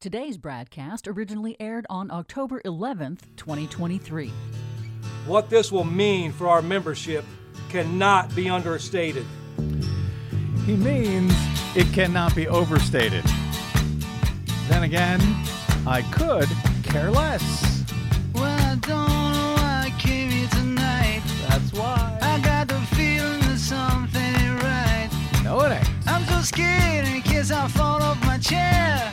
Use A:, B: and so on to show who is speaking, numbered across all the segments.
A: Today's broadcast originally aired on October 11th, 2023.
B: What this will mean for our membership cannot be understated.
C: He means it cannot be overstated. Then again, I could care less.
D: Well, I don't know why I came here tonight.
C: That's why.
D: I got the feeling that something ain't right.
C: No, it ain't.
D: I'm so scared in case I fall off my chair.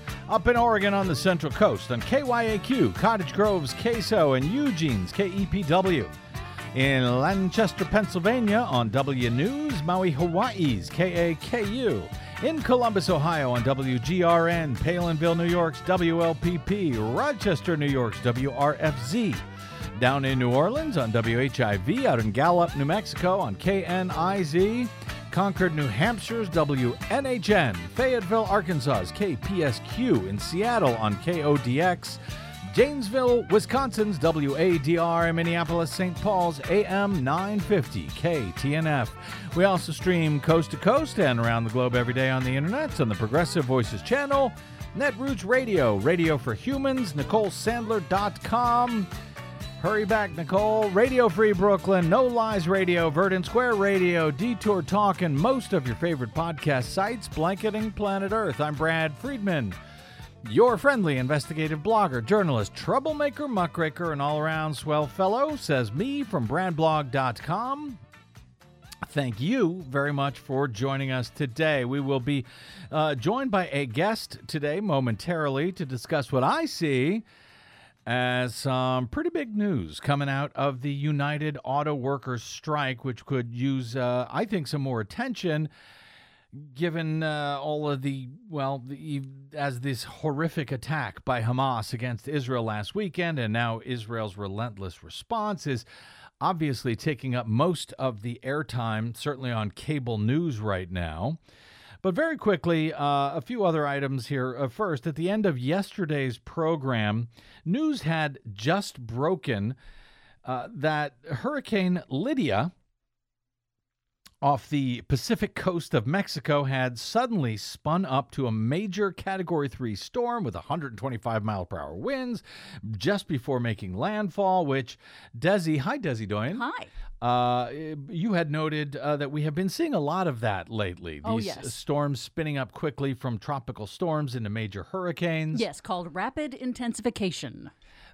C: Up in Oregon on the Central Coast on KYAQ, Cottage Grove's KSO, and Eugene's KEPW. In Lancaster, Pennsylvania on W News, Maui, Hawaii's KAKU. In Columbus, Ohio on WGRN, Palenville, New York's WLPP, Rochester, New York's WRFZ. Down in New Orleans on WHIV, out in Gallup, New Mexico on KNIZ. Concord, New Hampshire's WNHN, Fayetteville, Arkansas's KPSQ, in Seattle on KODX, Janesville, Wisconsin's WADR, Minneapolis, St. Paul's AM 950 KTNF. We also stream coast to coast and around the globe every day on the internet on the Progressive Voices channel, Netroots Radio, Radio for Humans, NicoleSandler.com. Hurry back, Nicole. Radio Free Brooklyn, No Lies Radio, Verdant Square Radio, Detour Talk, and most of your favorite podcast sites blanketing planet Earth. I'm Brad Friedman, your friendly investigative blogger, journalist, troublemaker, muckraker, and all around swell fellow, says me from BradBlog.com. Thank you very much for joining us today. We will be uh, joined by a guest today momentarily to discuss what I see as some pretty big news coming out of the United Auto Workers strike, which could use, uh, I think, some more attention given uh, all of the, well, the, as this horrific attack by Hamas against Israel last weekend, and now Israel's relentless response is obviously taking up most of the airtime, certainly on cable news right now. But very quickly, uh, a few other items here. Uh, first, at the end of yesterday's program, news had just broken uh, that Hurricane Lydia off the Pacific coast of Mexico had suddenly spun up to a major Category 3 storm with 125 mile per hour winds just before making landfall, which Desi, hi Desi Doyen.
A: Hi.
C: Uh, you had noted uh, that we have been seeing a lot of that lately. These
A: Oh, yes.
C: storms spinning up quickly from tropical storms into major hurricanes.
A: Yes, called rapid intensification.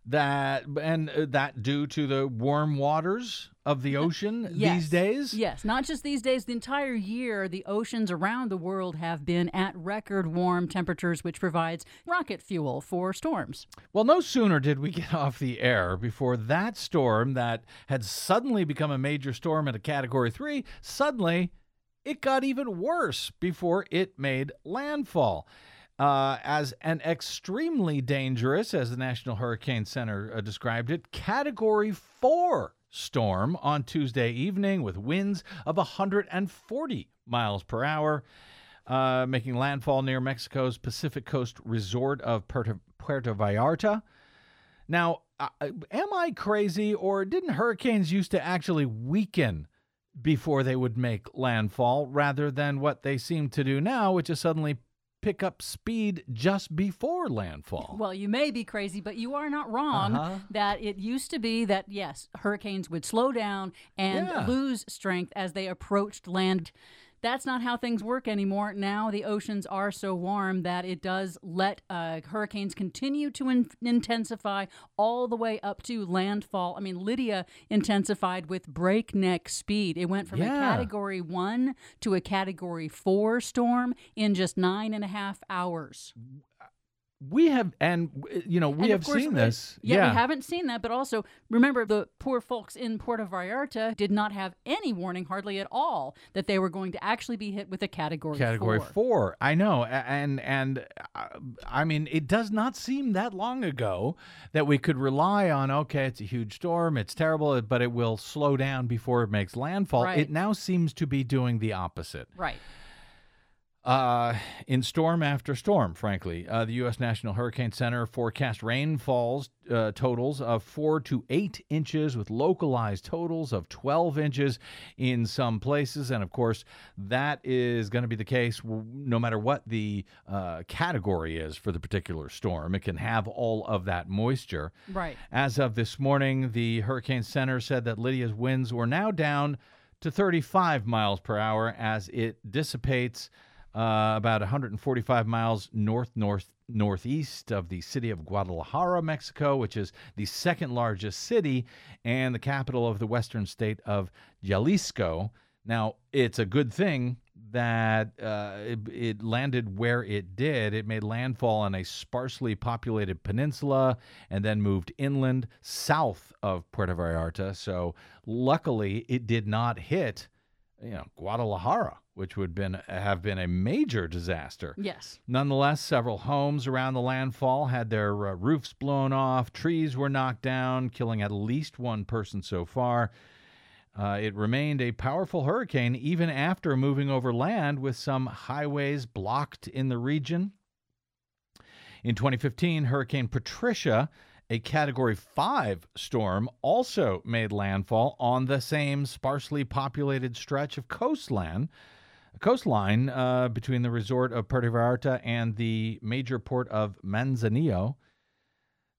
C: That and uh, that due to the warm waters of the ocean
A: Yes.
C: these days.
A: Yes, not just these days. The entire year, the oceans around the world have been at record warm temperatures, which provides rocket fuel for storms.
C: Well, no sooner did we get off the air before that storm that had suddenly become a major storm at a category three, suddenly it got even worse before it made landfall. Uh, as an extremely dangerous, as the National Hurricane Center uh, described it, category four storm on Tuesday evening with winds of 140 miles per hour uh, making landfall near Mexico's Pacific Coast resort of Puerto, Puerto Vallarta. Now, uh, am I crazy, or didn't hurricanes used to actually weaken before they would make landfall rather than what they seem to do now, which is suddenly pick up speed just before landfall?
A: Well, you may be crazy, but you are not wrong
C: Uh-huh.
A: that it used to be that, yes, hurricanes would slow down and
C: Yeah.
A: lose strength as they approached land. That's not how things work anymore. Now the oceans are so warm that it does let uh, hurricanes continue to in- intensify all the way up to landfall. I mean, Lydia intensified with breakneck speed. It went from
C: Yeah.
A: a category one to a category four storm in just nine and a half hours.
C: We have, and you know, we
A: And
C: have seen
A: we-
C: this.
A: Yeah, we haven't seen that, but also remember the poor folks in Puerto Vallarta did not have any warning, hardly at all, that they were going to actually be hit with a category
C: Category
A: four.
C: four. I know, and and uh, I mean, it does not seem that long ago that we could rely on. Okay, it's a huge storm, it's terrible, but it will slow down before it makes landfall.
A: Right.
C: It now seems to be doing the opposite.
A: Right.
C: Uh, in storm after storm, frankly, uh, the U.S. National Hurricane Center forecast rainfalls uh, totals of four to eight inches, with localized totals of 12 inches in some places. And of course, that is going to be the case no matter what the uh, category is for the particular storm. It can have all of that moisture.
A: Right.
C: As of this morning, the Hurricane Center said that Lydia's winds were now down to 35 miles per hour as it dissipates uh, about 145 miles north north northeast of the city of Guadalajara, Mexico, which is the second largest city and the capital of the western state of Jalisco. Now, it's a good thing that uh, it, it landed where it did. It made landfall on a sparsely populated peninsula and then moved inland south of Puerto Vallarta. So, luckily, it did not hit, you know, Guadalajara, which would been have been a major disaster.
A: Yes.
C: Nonetheless, several homes around the landfall had their uh, roofs blown off, trees were knocked down, killing at least one person so far. Uh, it remained a powerful hurricane even after moving over land, with some highways blocked in the region. In 2015, Hurricane Patricia, a Category 5 storm, also made landfall on the same sparsely populated stretch of coastline coastline uh, between the resort of Puerto Vallarta and the major port of Manzanillo.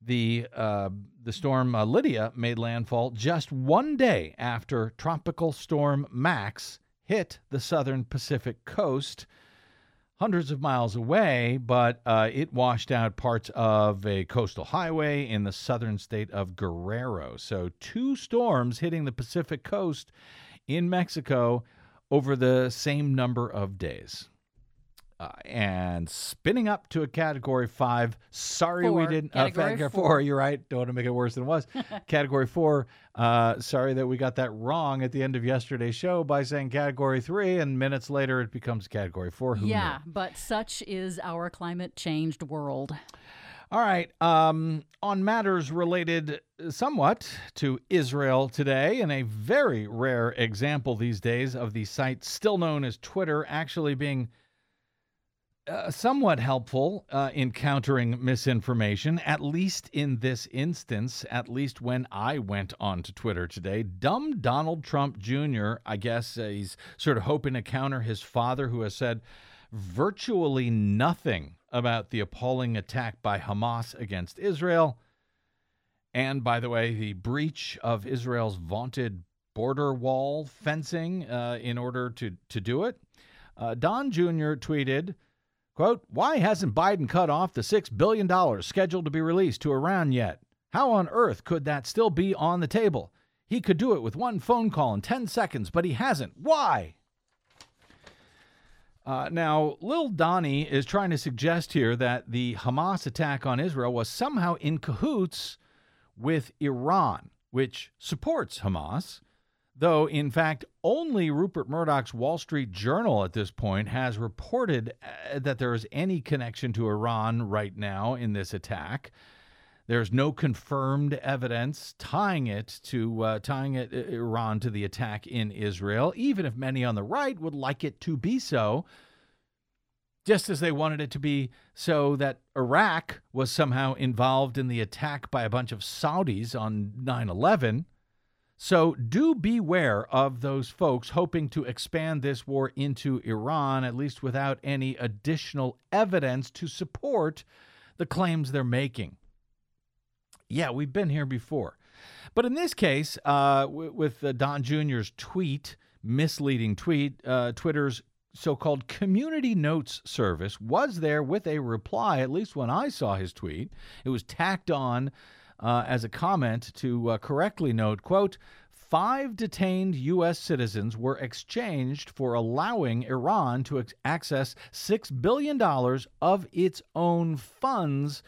C: The uh, the storm uh, Lydia made landfall just one day after Tropical Storm Max hit the southern Pacific coast, hundreds of miles away. But uh, it washed out parts of a coastal highway in the southern state of Guerrero. So two storms hitting the Pacific coast in Mexico over the same number of days. Uh, and spinning up to a category five. Sorry we didn't.
A: Category
C: category
A: four.
C: You're right. Don't want to make it worse than it was. category four. Uh, sorry that we got that wrong at the end of yesterday's show by saying category three, and minutes later it becomes category four. Who
A: yeah,
C: knew?
A: but such is our climate changed world.
C: All right. Um, on matters related somewhat to Israel today, and a very rare example these days of the site still known as Twitter actually being uh, somewhat helpful uh, in countering misinformation, at least in this instance, at least when I went onto Twitter today. Dumb Donald Trump Jr., I guess uh, he's sort of hoping to counter his father, who has said virtually nothing about the appalling attack by Hamas against Israel. And by the way, the breach of Israel's vaunted border wall fencing uh, in order to, to do it. Uh, Don Jr. tweeted, quote, Why hasn't Biden cut off the $6 billion scheduled to be released to Iran yet? How on earth could that still be on the table? He could do it with one phone call in 10 seconds, but he hasn't. Why? Uh, now, Lil Donnie is trying to suggest here that the Hamas attack on Israel was somehow in cahoots with Iran, which supports Hamas, though, in fact, only Rupert Murdoch's Wall Street Journal at this point has reported uh, that there is any connection to Iran right now in this attack. There's no confirmed evidence tying it to uh, tying it, Iran to the attack in Israel, even if many on the right would like it to be so. Just as they wanted it to be so that Iraq was somehow involved in the attack by a bunch of Saudis on 9 11. So do beware of those folks hoping to expand this war into Iran, at least without any additional evidence to support the claims they're making. Yeah, we've been here before. But in this case, uh, with uh, Don Jr.'s tweet, misleading tweet, uh, Twitter's so called community notes service was there with a reply, at least when I saw his tweet. It was tacked on uh, as a comment to uh, correctly note, quote, five detained U.S. citizens were exchanged for allowing Iran to ex- access $6 billion of its own funds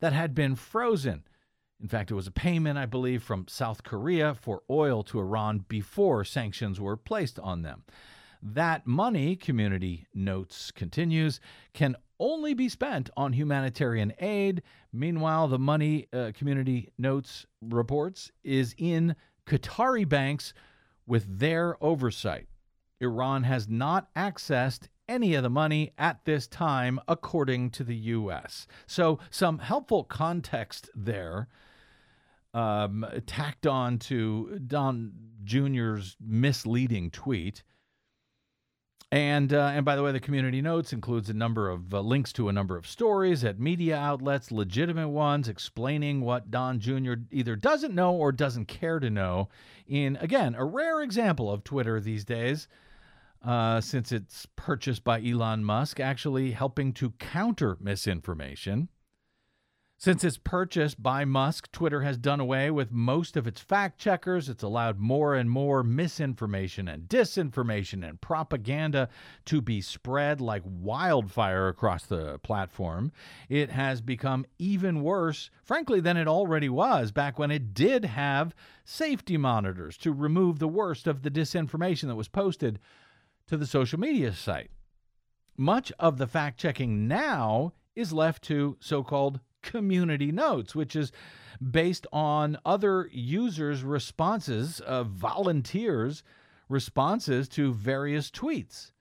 C: that had been frozen. In fact, it was a payment, I believe, from South Korea for oil to Iran before sanctions were placed on them. That money, Community Notes continues, can only be spent on humanitarian aid. Meanwhile, the money, uh, Community Notes reports, is in Qatari banks with their oversight. Iran has not accessed any of the money at this time, according to the U.S. So, some helpful context there um, tacked on to Don Jr.'s misleading tweet. And uh, and by the way, the community notes includes a number of uh, links to a number of stories at media outlets, legitimate ones, explaining what Don Jr. either doesn't know or doesn't care to know. In again, a rare example of Twitter these days, uh, since it's purchased by Elon Musk, actually helping to counter misinformation. Since its purchase by Musk, Twitter has done away with most of its fact checkers. It's allowed more and more misinformation and disinformation and propaganda to be spread like wildfire across the platform. It has become even worse, frankly, than it already was back when it did have safety monitors to remove the worst of the disinformation that was posted to the social media site. Much of the fact checking now is left to so called community notes, which is based on other users' responses, uh, volunteers' responses to various tweets.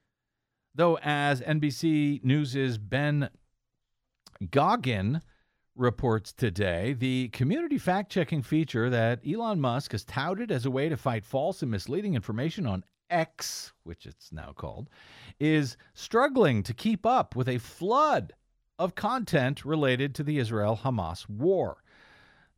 C: Though, as NBC News' Ben Goggin reports today, the community fact checking feature that Elon Musk has touted as a way to fight false and misleading information on X, which it's now called, is struggling to keep up with a flood of content related to the Israel Hamas war.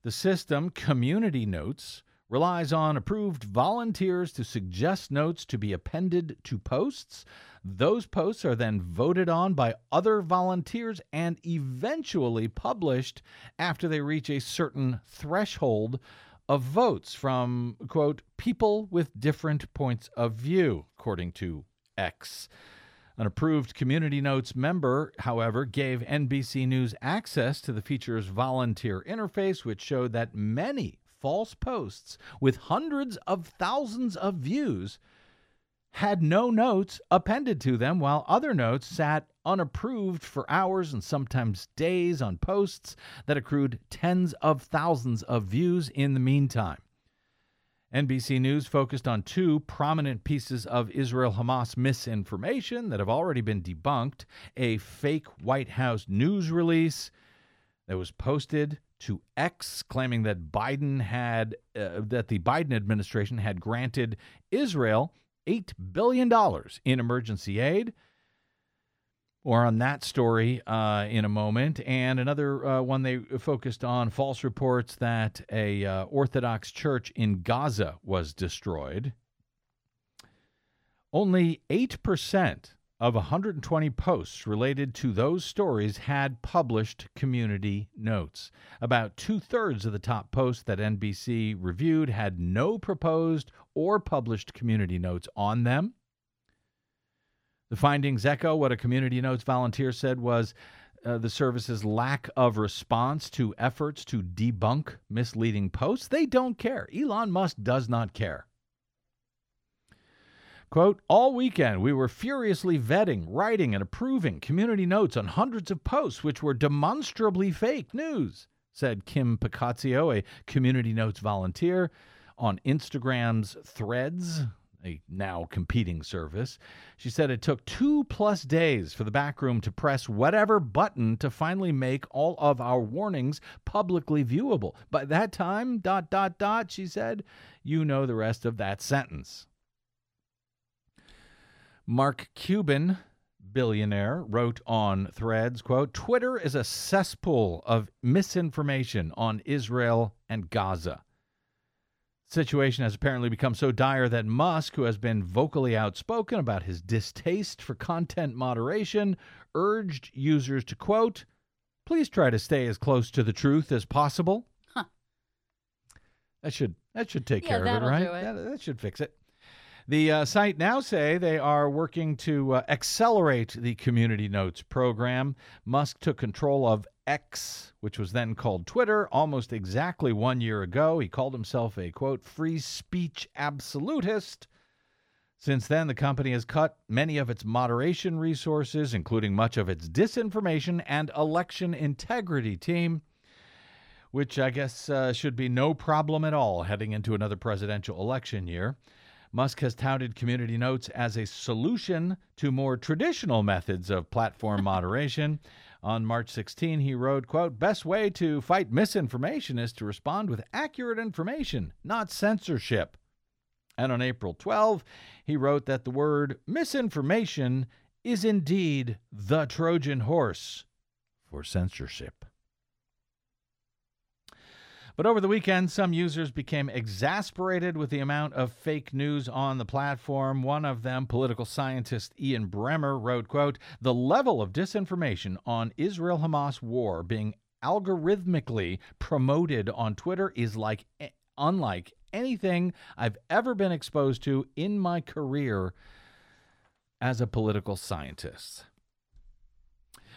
C: The system, Community Notes, relies on approved volunteers to suggest notes to be appended to posts. Those posts are then voted on by other volunteers and eventually published after they reach a certain threshold of votes from, quote, people with different points of view, according to X. An approved Community Notes member, however, gave NBC News access to the feature's volunteer interface, which showed that many false posts with hundreds of thousands of views had no notes appended to them, while other notes sat unapproved for hours and sometimes days on posts that accrued tens of thousands of views in the meantime. NBC News focused on two prominent pieces of Israel Hamas misinformation that have already been debunked. A fake White House news release that was posted to X claiming that Biden had uh, that the Biden administration had granted Israel 8 billion dollars in emergency aid or on that story uh, in a moment. And another uh, one they focused on false reports that a uh, Orthodox church in Gaza was destroyed. Only 8% of 120 posts related to those stories had published community notes. About two thirds of the top posts that NBC reviewed had no proposed or published community notes on them. The findings echo what a Community Notes volunteer said was uh, the service's lack of response to efforts to debunk misleading posts. They don't care. Elon Musk does not care. Quote, all weekend we were furiously vetting, writing, and approving community notes on hundreds of posts which were demonstrably fake news, said Kim Picazio, a community notes volunteer, on Instagram's threads, a now competing service. She said it took two plus days for the backroom to press whatever button to finally make all of our warnings publicly viewable. By that time, dot, dot, dot, she said, you know the rest of that sentence. Mark Cuban, billionaire, wrote on Threads, quote, Twitter is a cesspool of misinformation on Israel and Gaza situation has apparently become so dire that Musk, who has been vocally outspoken about his distaste for content moderation, urged users to quote, please try to stay as close to the truth as possible.
A: Huh.
C: That should that should take
A: Yeah,
C: care of it, right?
A: it.
C: That, that should fix it. The uh, site now say they are working to uh, accelerate the Community Notes program. Musk took control of X, which was then called Twitter, almost exactly one year ago. He called himself a quote free speech absolutist. Since then, the company has cut many of its moderation resources, including much of its disinformation and election integrity team which I guess uh, should be no problem at all heading into another presidential election year. Musk has touted community notes as a solution to more traditional methods of platform moderation. On March 16, he wrote, quote, best way to fight misinformation is to respond with accurate information, not censorship. And on April 12, he wrote that the word misinformation is indeed the Trojan horse for censorship. But over the weekend, some users became exasperated with the amount of fake news on the platform. One of them, political scientist Ian Bremmer, wrote, quote, "The level of disinformation on Israel-Hamas war being algorithmically promoted on Twitter is like eh, unlike anything I've ever been exposed to in my career as a political scientist."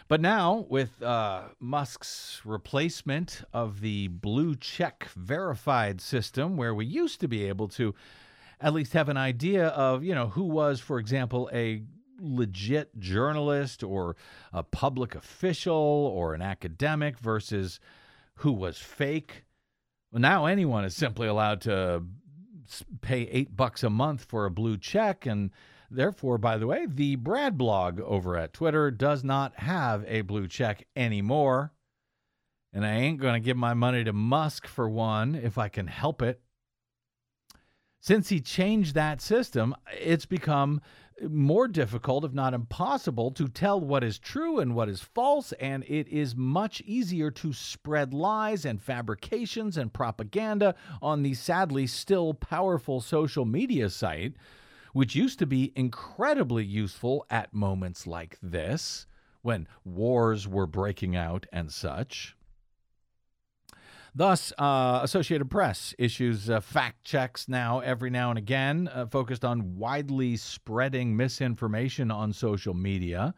C: But now, with uh, Musk's replacement of the blue check verified system, where we used to be able to at least have an idea of, you know, who was, for example, a legit journalist or a public official or an academic versus who was fake. Well, now anyone is simply allowed to pay eight bucks a month for a blue check and Therefore, by the way, the Brad blog over at Twitter does not have a blue check anymore. And I ain't going to give my money to Musk for one if I can help it. Since he changed that system, it's become more difficult, if not impossible, to tell what is true and what is false, and it is much easier to spread lies and fabrications and propaganda on the sadly still powerful social media site which used to be incredibly useful at moments like this, when wars were breaking out and such. Thus, uh, Associated Press issues uh, fact checks now every now and again, uh, focused on widely spreading misinformation on social media.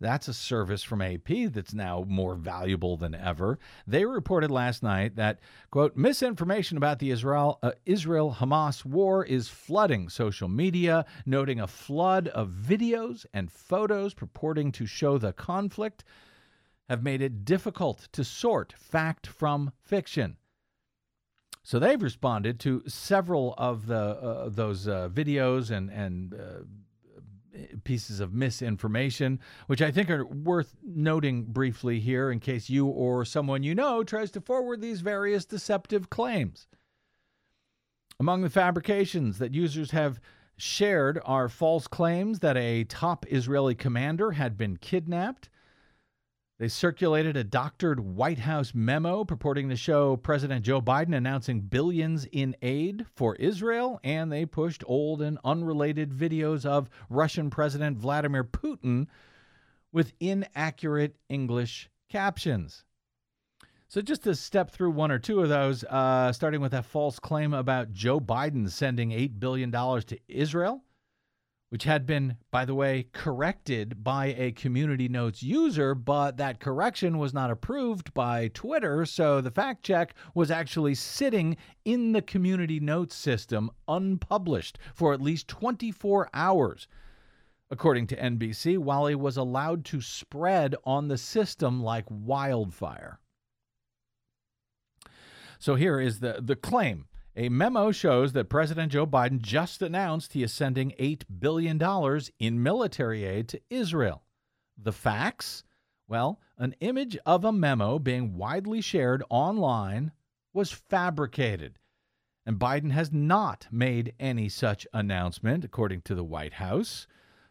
C: That's a service from AP that's now more valuable than ever. They reported last night that, quote, misinformation about the Israel uh, Israel Hamas war is flooding social media, noting a flood of videos and photos purporting to show the conflict have made it difficult to sort fact from fiction. So they've responded to several of the uh, those uh, videos and and uh, pieces of misinformation, which I think are worth noting briefly here in case you or someone you know tries to forward these various deceptive claims. Among the fabrications that users have shared are false claims that a top Israeli commander had been kidnapped. They circulated a doctored White House memo purporting to show President Joe Biden announcing billions in aid for Israel, and they pushed old and unrelated videos of Russian President Vladimir Putin with inaccurate English captions. So, just to step through one or two of those, uh, starting with that false claim about Joe Biden sending $8 billion to Israel which had been, by the way, corrected by a community notes user, but that correction was not approved by Twitter. So the fact check was actually sitting in the community notes system unpublished for at least 24 hours. According to NBC, while it was allowed to spread on the system like wildfire. So here is the, the claim a memo shows that President Joe Biden just announced he is sending $8 billion in military aid to Israel. The facts? Well, an image of a memo being widely shared online was fabricated. And Biden has not made any such announcement, according to the White House.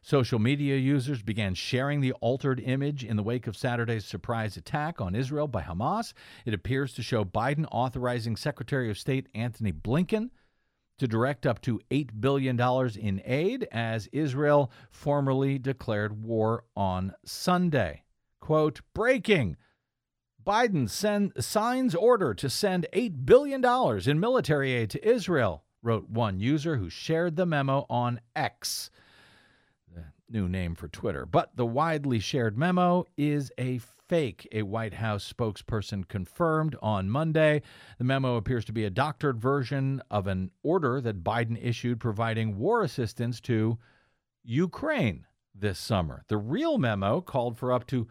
C: Social media users began sharing the altered image in the wake of Saturday's surprise attack on Israel by Hamas. It appears to show Biden authorizing Secretary of State Antony Blinken to direct up to $8 billion in aid as Israel formally declared war on Sunday. Quote, breaking Biden send, signs order to send $8 billion in military aid to Israel, wrote one user who shared the memo on X, new name for Twitter. But the widely shared memo is a fake, a White House spokesperson confirmed on Monday. The memo appears to be a doctored version of an order that Biden issued providing war assistance to Ukraine this summer. The real memo called for up to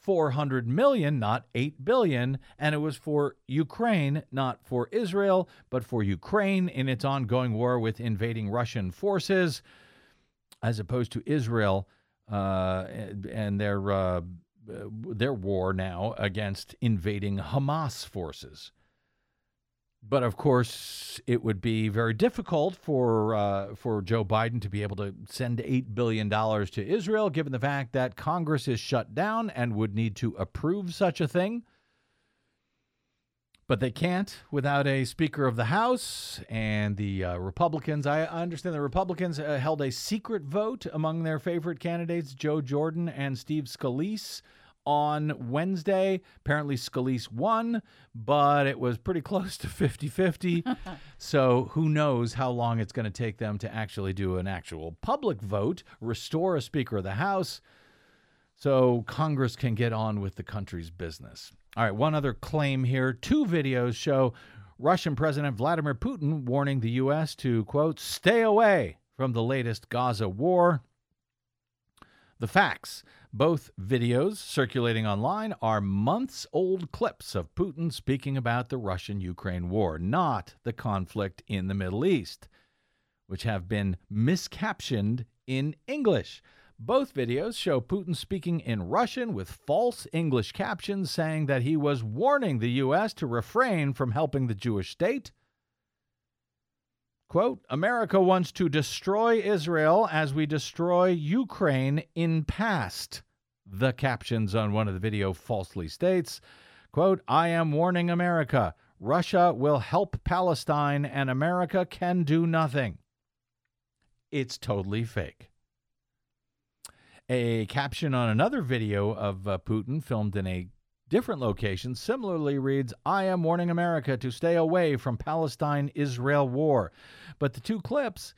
C: 400 million, not 8 billion, and it was for Ukraine, not for Israel, but for Ukraine in its ongoing war with invading Russian forces, as opposed to Israel uh, and their uh, their war now against invading Hamas forces. But of course, it would be very difficult for uh, for Joe Biden to be able to send eight billion dollars to Israel, given the fact that Congress is shut down and would need to approve such a thing. But they can't without a Speaker of the House and the uh, Republicans. I understand the Republicans uh, held a secret vote among their favorite candidates, Joe Jordan and Steve Scalise on Wednesday. Apparently, Scalise won, but it was pretty close to 50 50. so, who knows how long it's going to take them to actually do an actual public vote, restore a Speaker of the House, so Congress can get on with the country's business. All right, one other claim here. Two videos show Russian President Vladimir Putin warning the U.S. to, quote, stay away from the latest Gaza war. The facts both videos circulating online are months old clips of Putin speaking about the Russian Ukraine war, not the conflict in the Middle East, which have been miscaptioned in English. Both videos show Putin speaking in Russian with false English captions saying that he was warning the U.S. to refrain from helping the Jewish state Quote America wants to destroy Israel as we destroy Ukraine in past. The captions on one of the video falsely states, quote, I am warning America. Russia will help Palestine and America can do nothing. It's totally fake. A caption on another video of uh, Putin filmed in a different location similarly reads, I am warning America to stay away from Palestine Israel war. But the two clips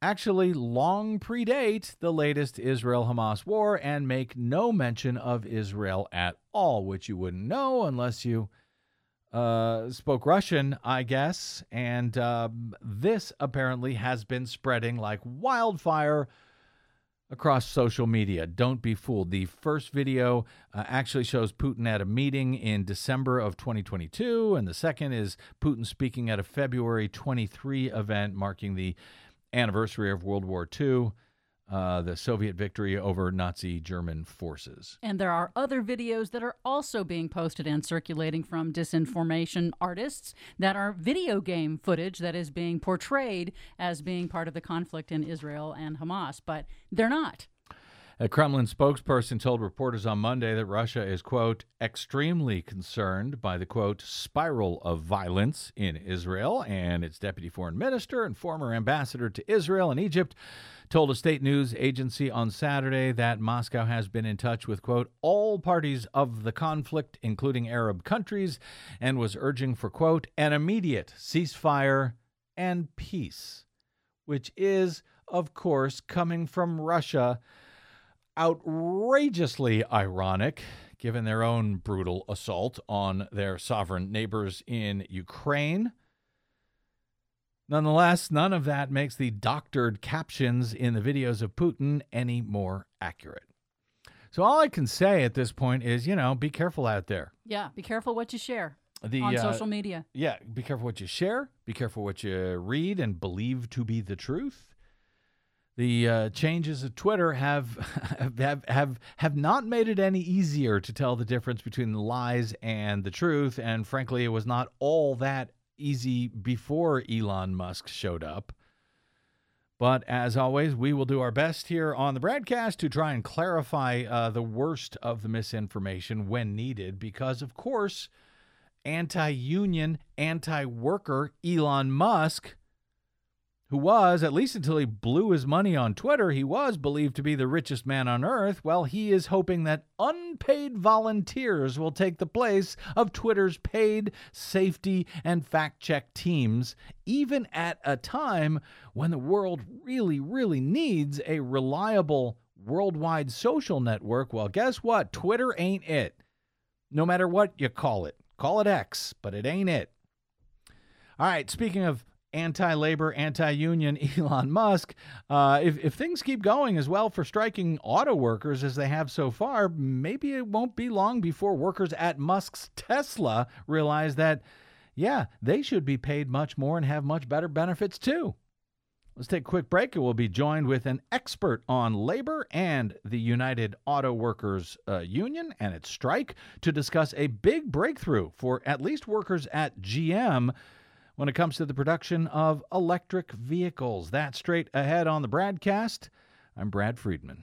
C: actually long predate the latest Israel Hamas war and make no mention of Israel at all, which you wouldn't know unless you uh, spoke Russian, I guess. And uh, this apparently has been spreading like wildfire across social media. Don't be fooled. The first video uh, actually shows Putin at a meeting in December of 2022, and the second is Putin speaking at a February 23 event marking the anniversary of World War II. Uh, the Soviet victory over Nazi German forces.
A: And there are other videos that are also being posted and circulating from disinformation artists that are video game footage that is being portrayed as being part of the conflict in Israel and Hamas, but they're not.
C: A Kremlin spokesperson told reporters on Monday that Russia is, quote, extremely concerned by the, quote, spiral of violence in Israel. And its deputy foreign minister and former ambassador to Israel and Egypt told a state news agency on Saturday that Moscow has been in touch with, quote, all parties of the conflict, including Arab countries, and was urging for, quote, an immediate ceasefire and peace, which is, of course, coming from Russia outrageously ironic given their own brutal assault on their sovereign neighbors in Ukraine. Nonetheless, none of that makes the doctored captions in the videos of Putin any more accurate. So all I can say at this point is, you know, be careful out there.
A: Yeah, be careful what you share
C: The,
A: on
C: uh,
A: social media.
C: Yeah, be careful what you share. Be careful what you read and believe to be the truth. The uh, changes of Twitter have, have have have not made it any easier to tell the difference between the lies and the truth. And frankly, it was not all that easy before Elon Musk showed up. But as always, we will do our best here on the BradCast to try and clarify uh, the worst of the misinformation when needed, because of course, anti-union, anti-worker Elon Musk who was, at least until he blew his money on Twitter, he was believed to be the richest man on earth. Well, he is hoping that unpaid volunteers will take the place of Twitter's paid safety and fact check teams, even at a time when the world really, really needs a reliable worldwide social network. Well, guess what? Twitter ain't it. No matter what you call it, call it X, but it ain't it. All right, speaking of anti labor, anti union Elon Musk, uh, if, if things keep going as well for striking auto workers as they have so far, maybe it won't be long before workers at Musk's Tesla realize that, yeah, they should be paid much more and have much better benefits too. Let's take a quick break and we'll be joined with an expert on labor and the United Auto Workers uh, Union and its strike to discuss a big breakthrough for at least workers at GM when it comes to the production of electric vehicles. That's straight ahead on the BradCast. I'm Brad Friedman.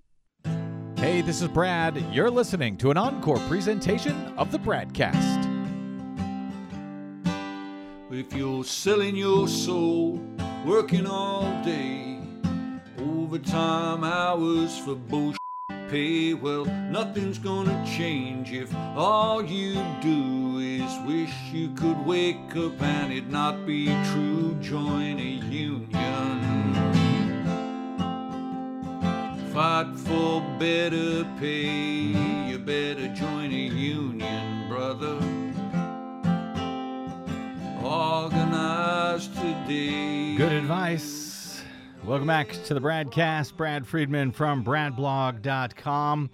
C: Hey, this is Brad. You're listening to an encore presentation of the BradCast.
E: If you're selling your soul, working all day, overtime hours for bullshit pay, well, nothing's gonna change if all you do is wish you could wake up and it not be true. Join a union. Fight for better pay. You better join a union, brother. Organize today.
C: Good advice. Welcome back to the BradCast. Brad Friedman from BradBlog.com.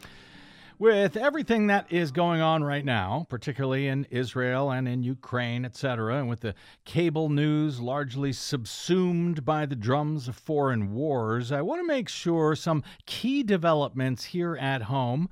C: With everything that is going on right now, particularly in Israel and in Ukraine, etc., and with the cable news largely subsumed by the drums of foreign wars, I want to make sure some key developments here at home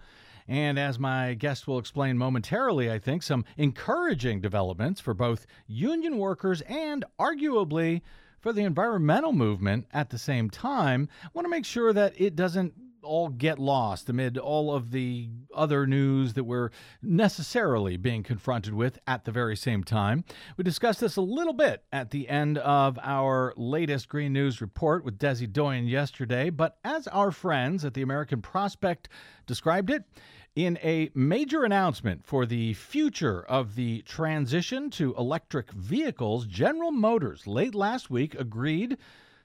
C: and as my guest will explain momentarily, I think some encouraging developments for both union workers and arguably for the environmental movement at the same time. I want to make sure that it doesn't all get lost amid all of the other news that we're necessarily being confronted with at the very same time. We discussed this a little bit at the end of our latest Green News report with Desi Doyen yesterday, but as our friends at the American Prospect described it, in a major announcement for the future of the transition to electric vehicles, General Motors late last week agreed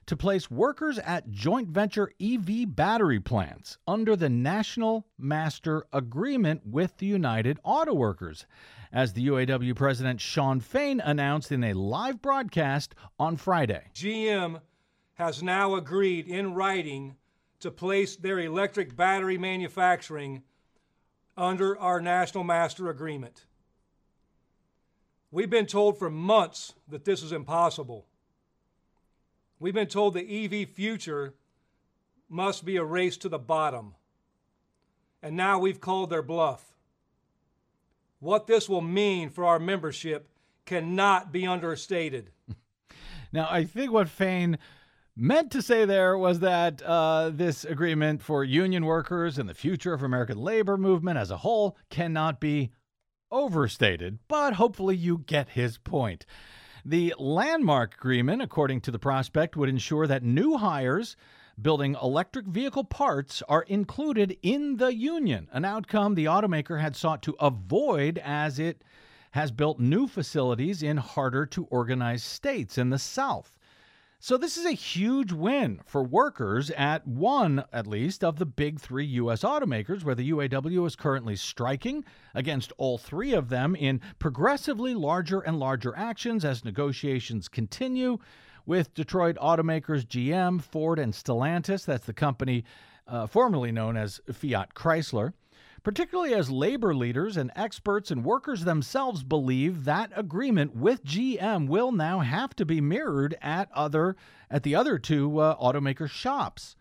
C: to place workers at joint venture EV battery plants under the National Master Agreement with the United Auto Workers, as the UAW president Shawn Fain announced in a live broadcast on Friday.
B: GM has now agreed in writing to place their electric battery manufacturing under our National Master Agreement. We've been told for months that this is impossible. We've been told the EV future must be a race to the bottom. And now we've called their bluff. What this will mean for our membership cannot be understated.
C: Now, I think what Fain meant to say there was that uh, this agreement for union workers and the future of American labor movement as a whole cannot be overstated, but hopefully you get his point. The landmark agreement, according to the prospect, would ensure that new hires building electric vehicle parts are included in the union, an outcome the automaker had sought to avoid as it has built new facilities in harder to organize states in the South. So, this is a huge win for workers at one, at least, of the big three U.S. automakers, where the UAW is currently striking against all three of them in progressively larger and larger actions as negotiations continue with Detroit automakers GM, Ford, and Stellantis. That's the company uh, formerly known as Fiat Chrysler. Particularly as labor leaders and experts and workers themselves believe that agreement with GM will now have to be mirrored at other at the other two uh, automaker shops.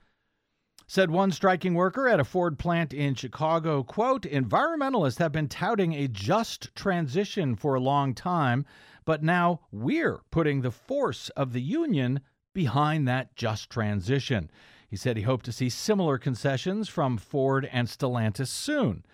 C: Said one striking worker at a Ford plant in Chicago, quote, environmentalists have been touting a just transition for a long time, but now we're putting the force of the union behind that just transition. He said he hoped to see similar concessions from Ford and Stellantis soon.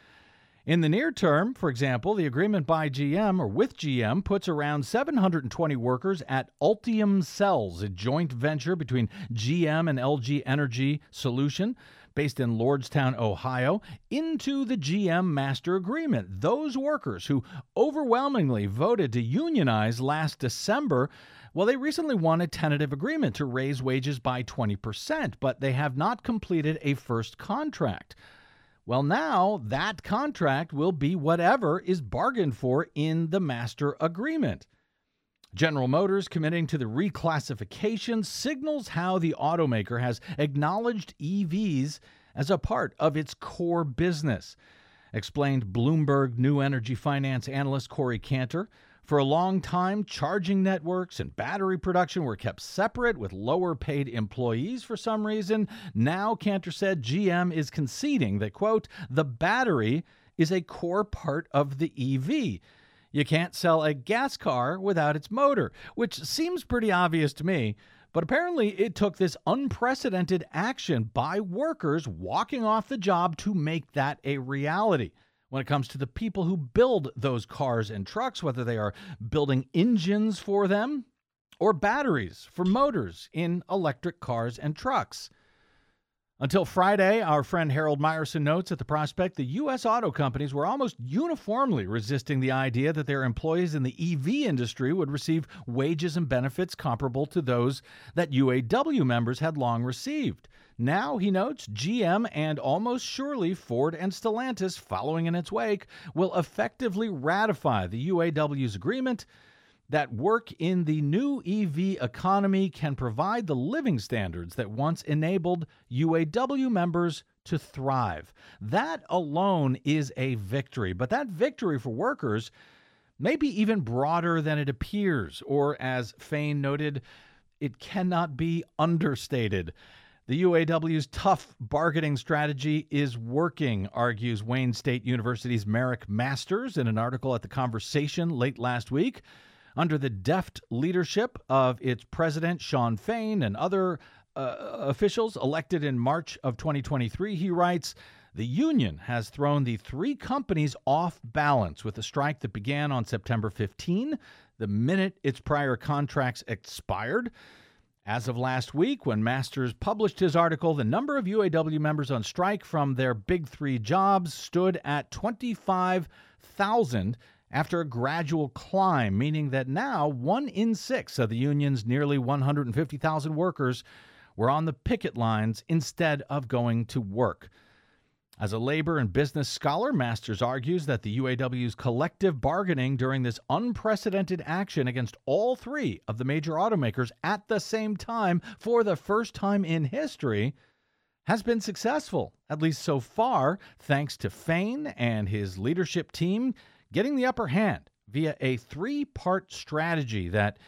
C: In the near term, for example, the agreement by GM or with GM puts around 720 workers at Ultium Cells, a joint venture between GM and LG Energy Solution based in Lordstown, Ohio, into the GM Master Agreement. Those workers who overwhelmingly voted to unionize last December well, they recently won a tentative agreement to raise wages by 20%, but they have not completed a first contract. Well, now that contract will be whatever is bargained for in the master agreement. General Motors committing to the reclassification signals how the automaker has acknowledged EVs as a part of its core business, explained Bloomberg New Energy Finance analyst Corey Cantor. For a long time, charging networks and battery production were kept separate with lower paid employees for some reason. Now, Cantor said GM is conceding that, quote, the battery is a core part of the EV. You can't sell a gas car without its motor, which seems pretty obvious to me. But apparently, it took this unprecedented action by workers walking off the job to make that a reality when it comes to the people who build those cars and trucks, whether they are building engines for them or batteries for motors in electric cars and trucks. Until Friday, our friend Harold Meyerson notes at the prospect the U.S. auto companies were almost uniformly resisting the idea that their employees in the EV industry would receive wages and benefits comparable to those that UAW members had long received. Now, he notes, GM and almost surely Ford and Stellantis, following in its wake, will effectively ratify the UAW's agreement that work in the new EV economy can provide the living standards that once enabled UAW members to thrive. That alone is a victory, but that victory for workers may be even broader than it appears, or as Fain noted, it cannot be understated. The UAW's tough bargaining strategy is working, argues Wayne State University's Marick Masters in an article at The Conversation late last week. Under the deft leadership of its president, Shawn Fain, and other uh, officials elected in March of 2023, he writes, the union has thrown the three companies off balance with a strike that began on September 15, the minute its prior contracts expired. As of last week, when Masters published his article, the number of UAW members on strike from their big three jobs stood at 25,000 after a gradual climb, meaning that now one in six of the union's nearly 150,000 workers were on the picket lines instead of going to work. As a labor and business scholar, Masters argues that the UAW's collective bargaining during this unprecedented action against all three of the major automakers at the same time for the first time in history has been successful, at least so far, thanks to Fain and his leadership team getting the upper hand via a three part strategy that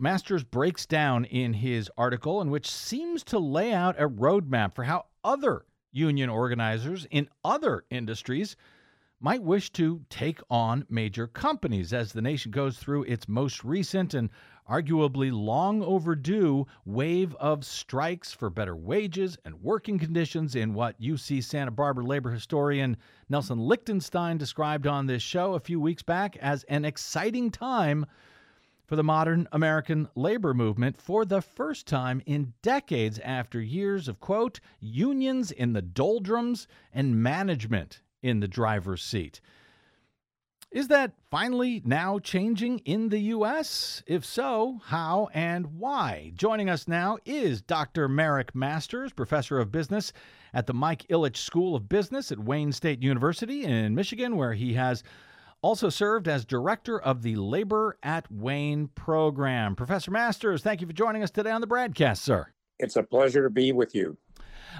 C: Masters breaks down in his article, and which seems to lay out a roadmap for how other union organizers in other industries might wish to take on major companies as the nation goes through its most recent and arguably long overdue wave of strikes for better wages and working conditions in what UC Santa Barbara labor historian Nelson Lichtenstein described on this show a few weeks back as an exciting time for the modern American labor movement for the first time in decades after years of, quote, unions in the doldrums and management in the driver's seat. Is that finally now changing in the U.S.? If so, how and why? Joining us now is Dr. Marick Masters, professor of business at the Mike Ilitch School of Business at Wayne State University in Michigan, where he has also served as director of the Labor at Wayne program. Professor Masters, thank you for joining us today on the broadcast, sir.
F: It's a pleasure to be with you.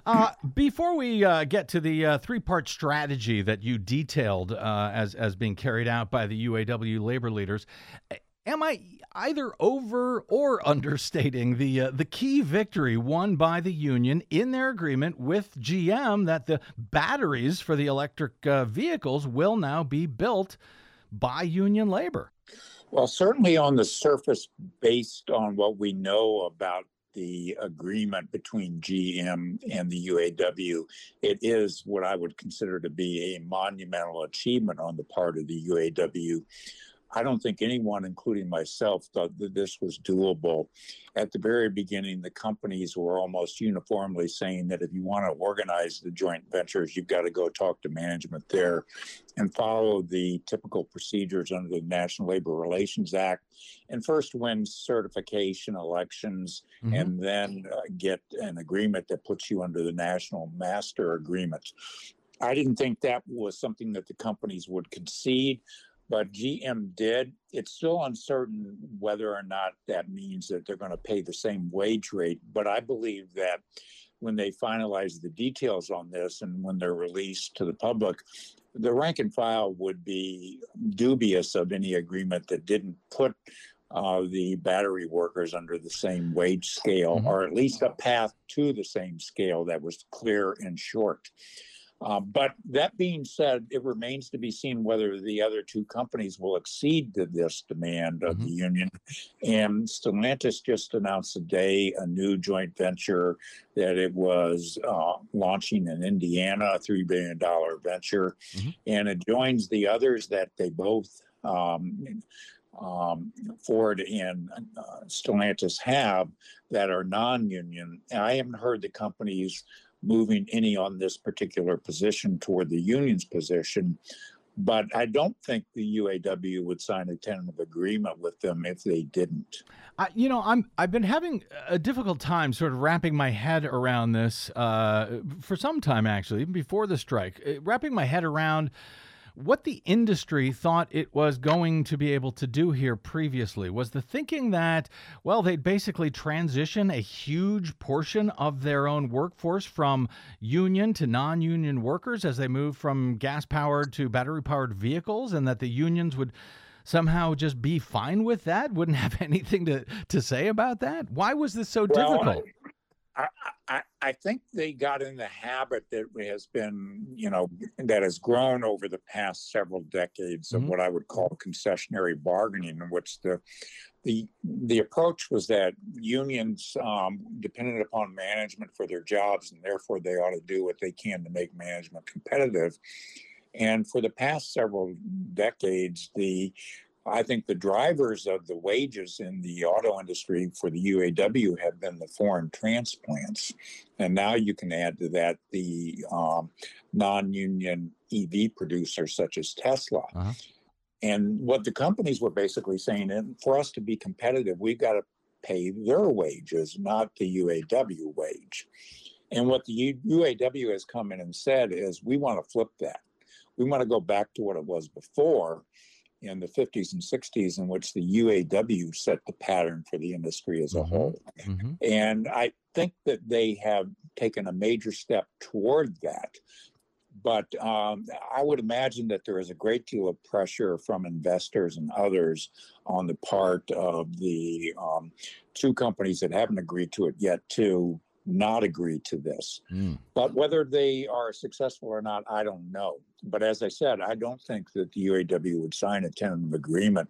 C: Uh, before we uh, get to the uh, three-part strategy that you detailed uh, as as being carried out by the UAW labor leaders, am I either over or understating the uh, the key victory won by the union in their agreement with GM that the batteries for the electric uh, vehicles will now be built by union labor?
F: Well, certainly on the surface, based on what we know about the agreement between GM mm-hmm. and the UAW, it is what I would consider to be a monumental achievement on the part of the UAW. I don't think anyone, including myself, thought that this was doable. At the very beginning, the companies were almost uniformly saying that if you want to organize the joint ventures, you've got to go talk to management there and follow the typical procedures under the National Labor Relations Act and first win certification elections
C: Mhm.
F: and then uh, get an agreement that puts you under the National Master Agreement. I didn't think that was something that the companies would concede, but GM did. It's still uncertain whether or not that means that they're going to pay the same wage rate, but I believe that when they finalize the details on this and when they're released to the public, the rank and file would be dubious of any agreement that didn't put uh, the battery workers under the same wage scale,
C: Mhm.
F: or at least a path to the same scale that was clear and short. Um, but that being said, it remains to be seen whether the other two companies will accede to this demand of the union. And Stellantis just announced today a new joint venture that it was uh, launching in Indiana, a $3 billion venture.
C: Mhm.
F: And it joins the others that they both, um, um, Ford and uh, Stellantis have that are non union. I haven't heard the companies moving any on this particular position toward the union's position. But I don't think the UAW would sign a tentative agreement with them if they didn't.
C: I, you know, I'm I've been having a difficult time sort of wrapping my head around this uh, for some time actually, even before the strike, uh, wrapping my head around what the industry thought it was going to be able to do here previously. Was the thinking that well, they'd basically transition a huge portion of their own workforce from union to non-union workers as they move from gas-powered to battery-powered vehicles, and that the unions would somehow just be fine with that? Wouldn't have anything to, to say about that? Why was this so
F: Well,
C: difficult?
F: I, I, I think they got in the habit that has been, you know, that has grown over the past several decades of
C: Mhm.
F: what I would call concessionary bargaining, in which the the the approach was that unions um, depended upon management for their jobs, and therefore they ought to do what they can to make management competitive. And for the past several decades, the I think the drivers of the wages in the auto industry for the UAW have been the foreign transplants. And now you can add to that the um, non union EV producers such as Tesla.
C: Uh-huh.
F: And what the companies were basically saying, and for us to be competitive, we've got to pay their wages, not the UAW wage. And what the UAW has come in and said is, we want to flip that. We want to go back to what it was before in the 50s and 60s, in which the UAW set the pattern for the industry as a
C: Mhm.
F: whole.
C: hmm
F: And I think that they have taken a major step toward that. But um, I would imagine that there is a great deal of pressure from investors and others on the part of the um, two companies that haven't agreed to it yet to not agree to this.
C: Mm.
F: But whether they are successful or not, I don't know. But as I said, I don't think that the UAW would sign a tentative agreement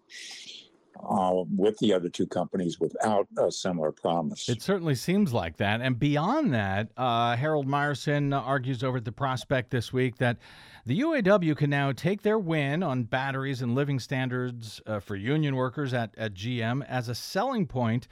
F: uh, with the other two companies without a similar promise.
C: It certainly seems like that. And beyond that, uh, Harold Meyerson argues over at the Prospect this week that the UAW can now take their win on batteries and living standards uh, for union workers at, at GM as a selling point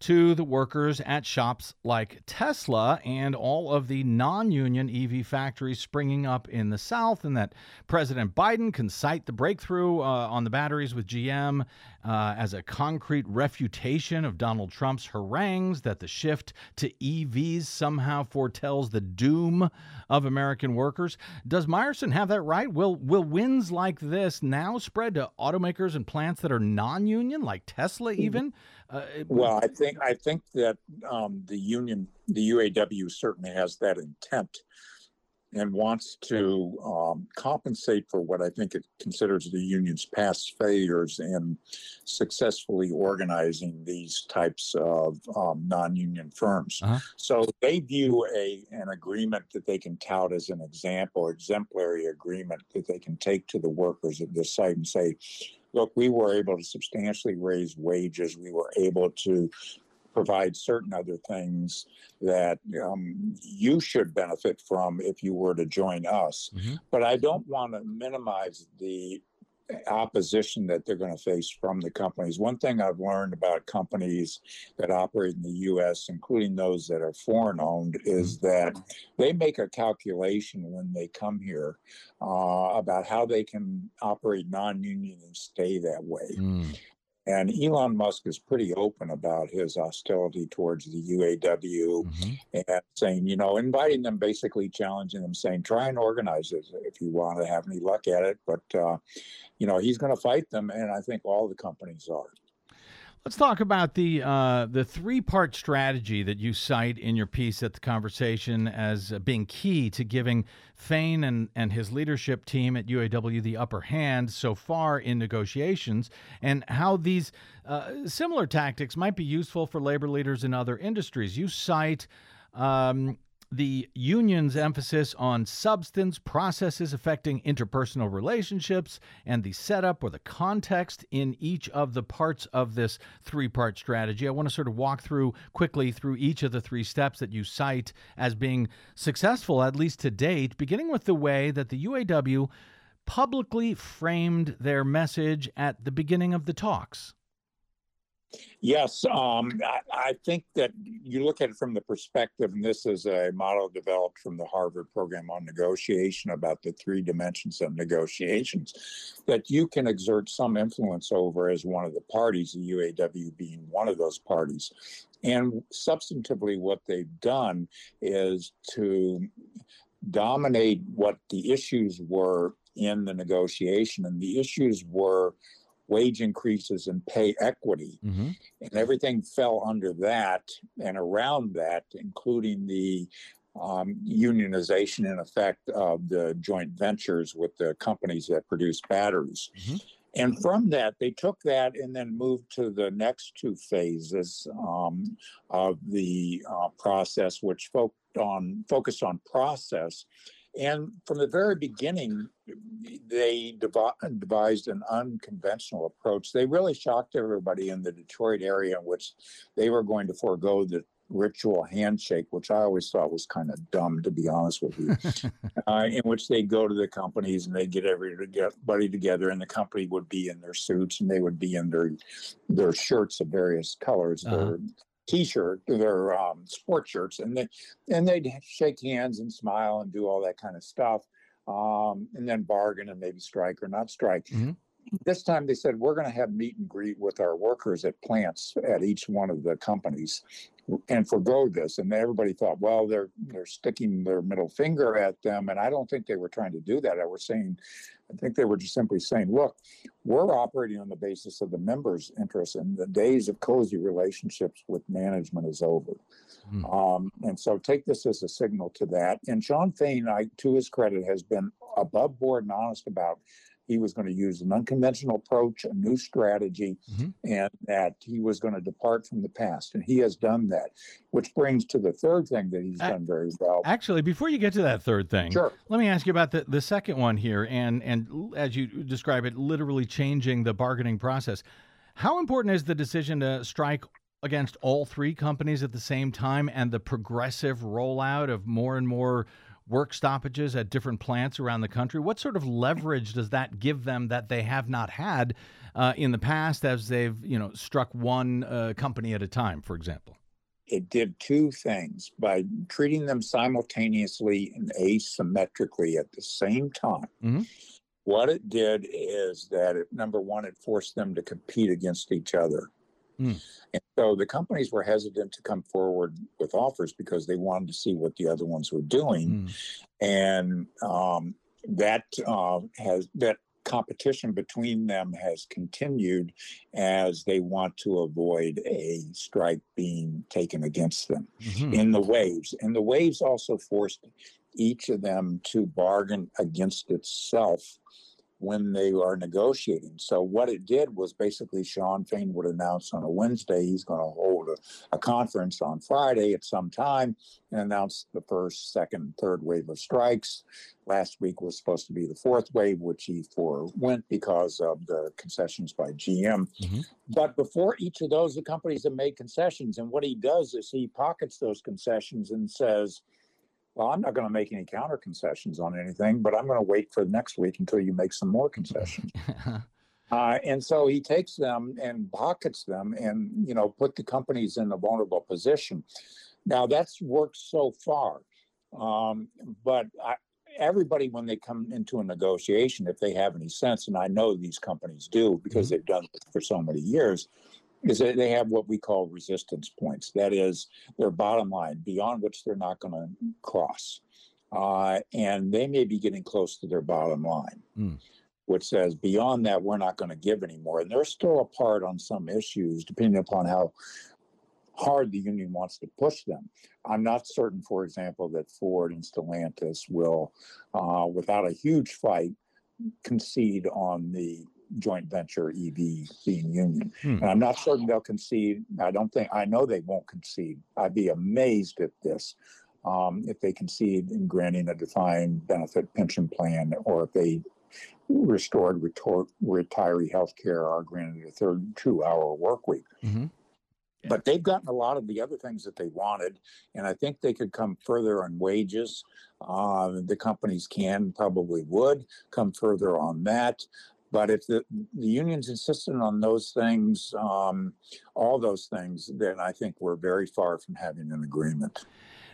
C: to the workers at shops like Tesla and all of the non union EV factories springing up in the South, and that President Biden can cite the breakthrough uh, on the batteries with GM uh, as a concrete refutation of Donald Trump's harangues that the shift to EVs somehow foretells the doom of American workers. Does Meyerson have that right? Will, will wins like this now spread to automakers and plants that are non union, like Tesla, even? Uh,
F: Well, I think think I think that um, the union, the UAW, certainly has that intent and wants to um, compensate for what I think it considers the union's past failures in successfully organizing these types of um, non-union firms.
C: Uh-huh.
F: So they view a an agreement that they can tout as an example, exemplary agreement that they can take to the workers at this site and say, look, we were able to substantially raise wages. We were able to provide certain other things that um, you should benefit from if you were to join us.
C: Mhm.
F: But I don't want to minimize the opposition that they're going to face from the companies. One thing I've learned about companies that operate in the US, including those that are foreign owned, is that they make a calculation when they come here uh, about how they can operate non union and stay that way.
C: Mm.
F: And Elon Musk is pretty open about his hostility towards the UAW
C: Mhm.
F: and saying, you know, inviting them, basically challenging them, saying, try and organize this if you want to have any luck at it. But, uh, you know, he's going to fight them. And I think all the companies are.
C: Let's talk about the uh, the three part strategy that you cite in your piece at the conversation as being key to giving Fain and, and his leadership team at UAW the upper hand so far in negotiations, and how these uh, similar tactics might be useful for labor leaders in other industries. You cite. Um, the union's emphasis on substance, processes affecting interpersonal relationships, and the setup or the context in each of the parts of this three part strategy. I want to sort of walk through quickly through each of the three steps that you cite as being successful, at least to date, beginning with the way that the UAW publicly framed their message at the beginning of the talks.
F: Yes, um, I, I think that you look at it from the perspective, and this is a model developed from the Harvard program on negotiation about the three dimensions of negotiations that you can exert some influence over as one of the parties, the UAW being one of those parties. And substantively, what they've done is to dominate what the issues were in the negotiation, and the issues were wage increases and pay equity
C: Mm-hmm.
F: and everything fell under that and around that, including the um, unionization in effect of the joint ventures with the companies that produce batteries.
C: Mhm.
F: And from that, they took that and then moved to the next two phases um, of the uh, process, which focused on focused on process. And from the very beginning, they devised an unconventional approach. They really shocked everybody in the Detroit area in which they were going to forego the ritual handshake, which I always thought was kind of dumb, to be honest with you. uh, in which they go to the companies and they get everybody together, and the company would be in their suits and they would be in their their shirts of various colors,
C: Uh-huh.
F: their t-shirt, their um, sport shirts, and they and they'd shake hands and smile and do all that kind of stuff, um, and then bargain and maybe strike or not strike.
C: Mhm.
F: This time they said we're going to have meet and greet with our workers at plants at each one of the companies, and forego this. And everybody thought, well, they're they're sticking their middle finger at them, and I don't think they were trying to do that. I was saying, I think they were just simply saying, look, we're operating on the basis of the members' interests, and the days of cozy relationships with management is over.
C: Hmm.
F: Um, and so take this as a signal to that. And Shawn Fain, I, to his credit, has been above board and honest about he was going to use an unconventional approach, a new strategy,
C: Mhm.
F: and that he was going to depart from the past. And he has done that, which brings to the third thing that he's
C: I-
F: done very well.
C: Actually, before you get to that third thing,
F: Sure.
C: let me ask you about the, the second one here, and and as you describe it, literally changing the bargaining process. How important is the decision to strike against all three companies at the same time, and the progressive rollout of more and more work stoppages at different plants around the country? What sort of leverage does that give them that they have not had uh, in the past, as they've you know struck one uh, company at a time, for example?
F: it did two things by treating them simultaneously and asymmetrically at the same time.
C: Mhm.
F: What it did is that it, number one, it forced them to compete against each other.
C: Mm.
F: And so the companies were hesitant to come forward with offers because they wanted to see what the other ones were doing.
C: Mm.
F: And um, that uh, has that competition between them has continued as they want to avoid a strike being taken against them
C: Mhm.
F: in the waves. And the waves also forced each of them to bargain against itself when they are negotiating. So what it did was basically Shawn Fain would announce on a Wednesday he's going to hold a, a conference on Friday at some time and announce the first, second, third wave of strikes. Last week was supposed to be the fourth wave, which he forewent because of the concessions by GM.
C: Mhm.
F: But before each of those, the companies have made concessions. And what he does is he pockets those concessions and says, well, I'm not going to make any counter concessions on anything, but I'm going to wait for next week until you make some more concessions. Uh, and so he takes them and pockets them and, you know, put the companies in a vulnerable position. Now that's worked so far. Um, but I, everybody, when they come into a negotiation, if they have any sense, and I know these companies do because they've done it for so many years, is that they have what we call resistance points. That is their bottom line beyond which they're not going to cross. Uh, and they may be getting close to their bottom line,
C: Mm.
F: which says beyond that, we're not going to give anymore. And they're still apart on some issues, depending upon how hard the union wants to push them. I'm not certain, for example, that Ford and Stellantis will, uh, without a huge fight, concede on the joint venture EV being union.
C: Hmm.
F: And I'm not certain they'll concede. I don't think, I know they won't concede. I'd be amazed at this um, if they concede in granting a defined benefit pension plan or if they restored retor- retiree health care or granted a third two hour work week.
C: Mhm.
F: But they've gotten a lot of the other things that they wanted, and I think they could come further on wages. Uh, the companies can probably would come further on that. But if the, the unions insisted on those things, um, all those things, then I think we're very far from having an agreement.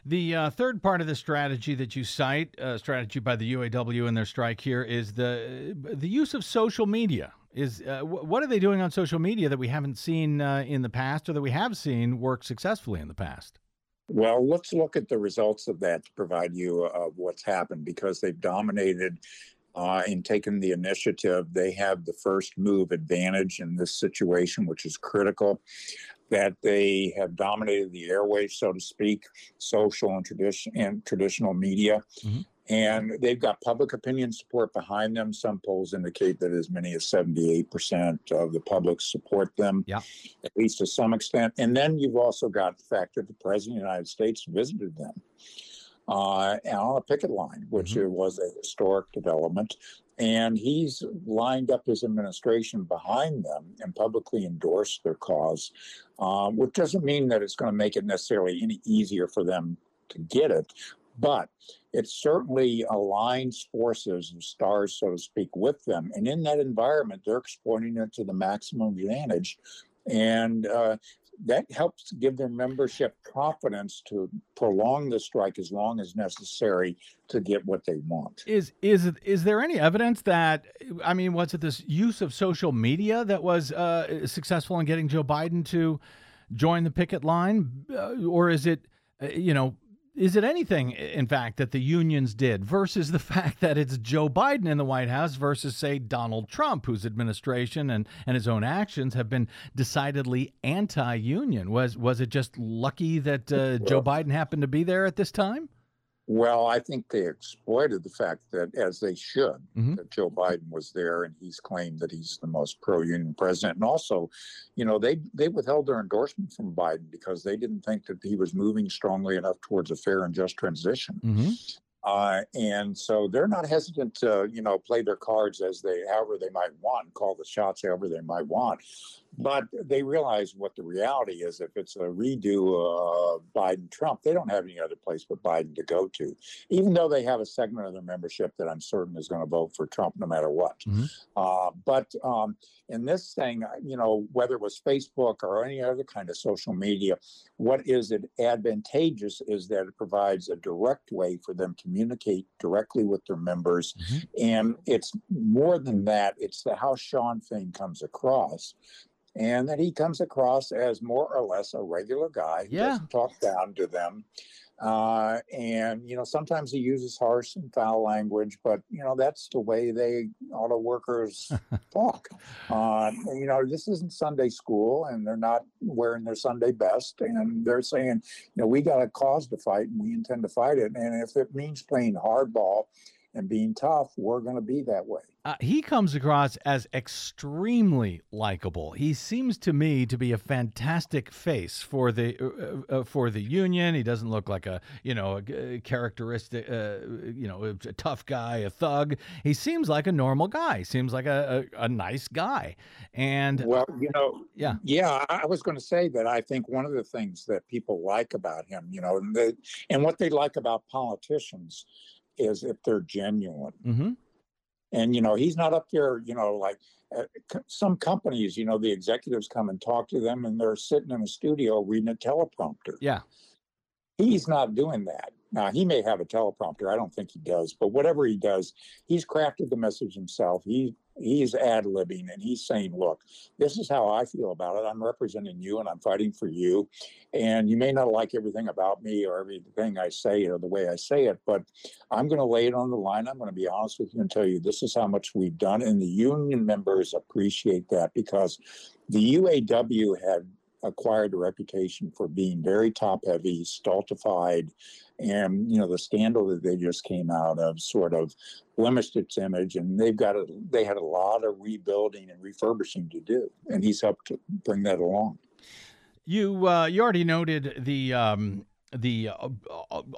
C: The uh, third part of the strategy that you cite, uh, strategy by the UAW in their strike here, is the the use of social media. Is uh, wh- what are they doing on social media that we haven't seen uh, in the past, or that we have seen work successfully in the past?
F: Well, let's look at the results of that to provide you of what's happened because they've dominated uh, and taken the initiative. They have the first move advantage in this situation, which is critical. That they have dominated the airwaves, so to speak, social and tradition and traditional media,
C: Mhm.
F: and they've got public opinion support behind them. Some polls indicate that as many as seventy-eight percent of the public support them
C: Yeah.
F: at least to some extent. And then you've also got the fact that the president of the United States visited them uh, on a picket line, which
C: Mhm.
F: was a historic development. And he's lined up his administration behind them and publicly endorsed their cause, um, which doesn't mean that it's going to make it necessarily any easier for them to get it. But it certainly aligns forces and stars, so to speak, with them. And in that environment, they're exploiting it to the maximum advantage. And uh, that helps give their membership confidence to prolong the strike as long as necessary to get what they want.
C: Is is is there any evidence that I mean, was it this use of social media that was uh, successful in getting Joe Biden to join the picket line, uh, or is it, uh, you know, is it anything in fact that the unions did versus the fact that it's Joe Biden in the White House versus say Donald Trump, whose administration and and his own actions have been decidedly anti-union? Was was it just lucky that uh, Joe Biden happened to be there at this time?
F: Well, I think they exploited the fact that, as they should,
C: Mhm.
F: that Joe Biden was there, and he's claimed that he's the most pro-union president. And also, you know, they they withheld their endorsement from Biden because they didn't think that he was moving strongly enough towards a fair and just transition.
C: Mm-hmm.
F: Uh, and so they're not hesitant to, you know, play their cards as they, however they might want, call the shots however they might want. But they realize what the reality is. If it's a redo of Biden Trump, they don't have any other place but Biden to go to, even though they have a segment of their membership that I'm certain is going to vote for Trump no matter what.
C: Mhm.
F: Uh, but um, in this thing, you know, whether it was Facebook or any other kind of social media, what is it advantageous is that it provides a direct way for them to communicate directly with their members.
C: Mhm.
F: And it's more than that, it's the how Shawn Fain comes across. And that he comes across as more or less a regular guy who
C: Yeah.
F: doesn't talk down to them. Uh, and you know, sometimes he uses harsh and foul language, but you know that's the way they auto workers talk. Uh, you know, this isn't Sunday school, and they're not wearing their Sunday best, and they're saying, you know, we got a cause to fight, and we intend to fight it. And if it means playing hardball and being tough, we're going to be that way.
C: Uh, he comes across as extremely likable. He seems to me to be a fantastic face for the uh, uh, for the union. He doesn't look like a you know a, characteristic uh, you know a, tough guy, a thug. He seems like a normal guy. Seems like a, a, a nice guy. And
F: well, you know,
C: yeah,
F: yeah. I was going to say that I think one of the things that people like about him, you know, and, the, and what they like about politicians is if they're genuine.
C: Mm-hmm.
F: And you know, he's not up there. You know, like uh, some companies, you know, the executives come and talk to them, and they're sitting in a studio reading a teleprompter.
C: Yeah,
F: he's not doing that. Now, he may have a teleprompter. I don't think he does, but whatever he does, he's crafted the message himself. He he's ad libbing and he's saying, "Look, this is how I feel about it. I'm representing you and I'm fighting for you, and you may not like everything about me or everything I say or the way I say it, but I'm going to lay it on the line. I'm going to be honest with you and tell you this is how much we've done." And the union members appreciate that because the UAW had acquired a reputation for being very top heavy, stultified, and you know the scandal that they just came out of sort of blemished its image, and they've got a they had a lot of rebuilding and refurbishing to do, and he's helped to bring that along.
C: You uh, you already noted the um, the uh,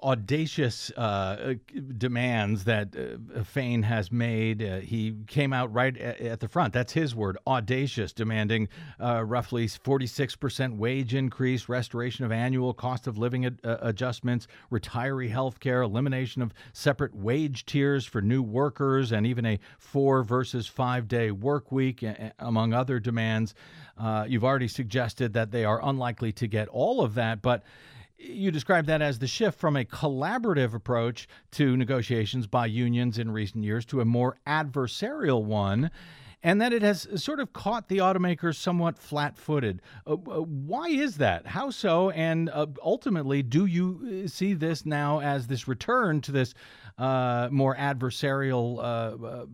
C: audacious uh, demands that uh, Fain has made. Uh, he came out right at, at, the front. That's his word, audacious, demanding uh, roughly 46% wage increase, restoration of annual cost of living ad- uh, adjustments, retiree health care, elimination of separate wage tiers for new workers, and even a four versus five day work week, among other demands. you've already suggested that they are unlikely to get all of that, but you describe that as the shift from a collaborative approach to negotiations by unions in recent years to a more adversarial one, and that it has sort of caught the automakers somewhat flat footed. Uh, uh, why is that? How so? And uh, ultimately, do you uh, see this now as this return to this uh, more adversarial uh,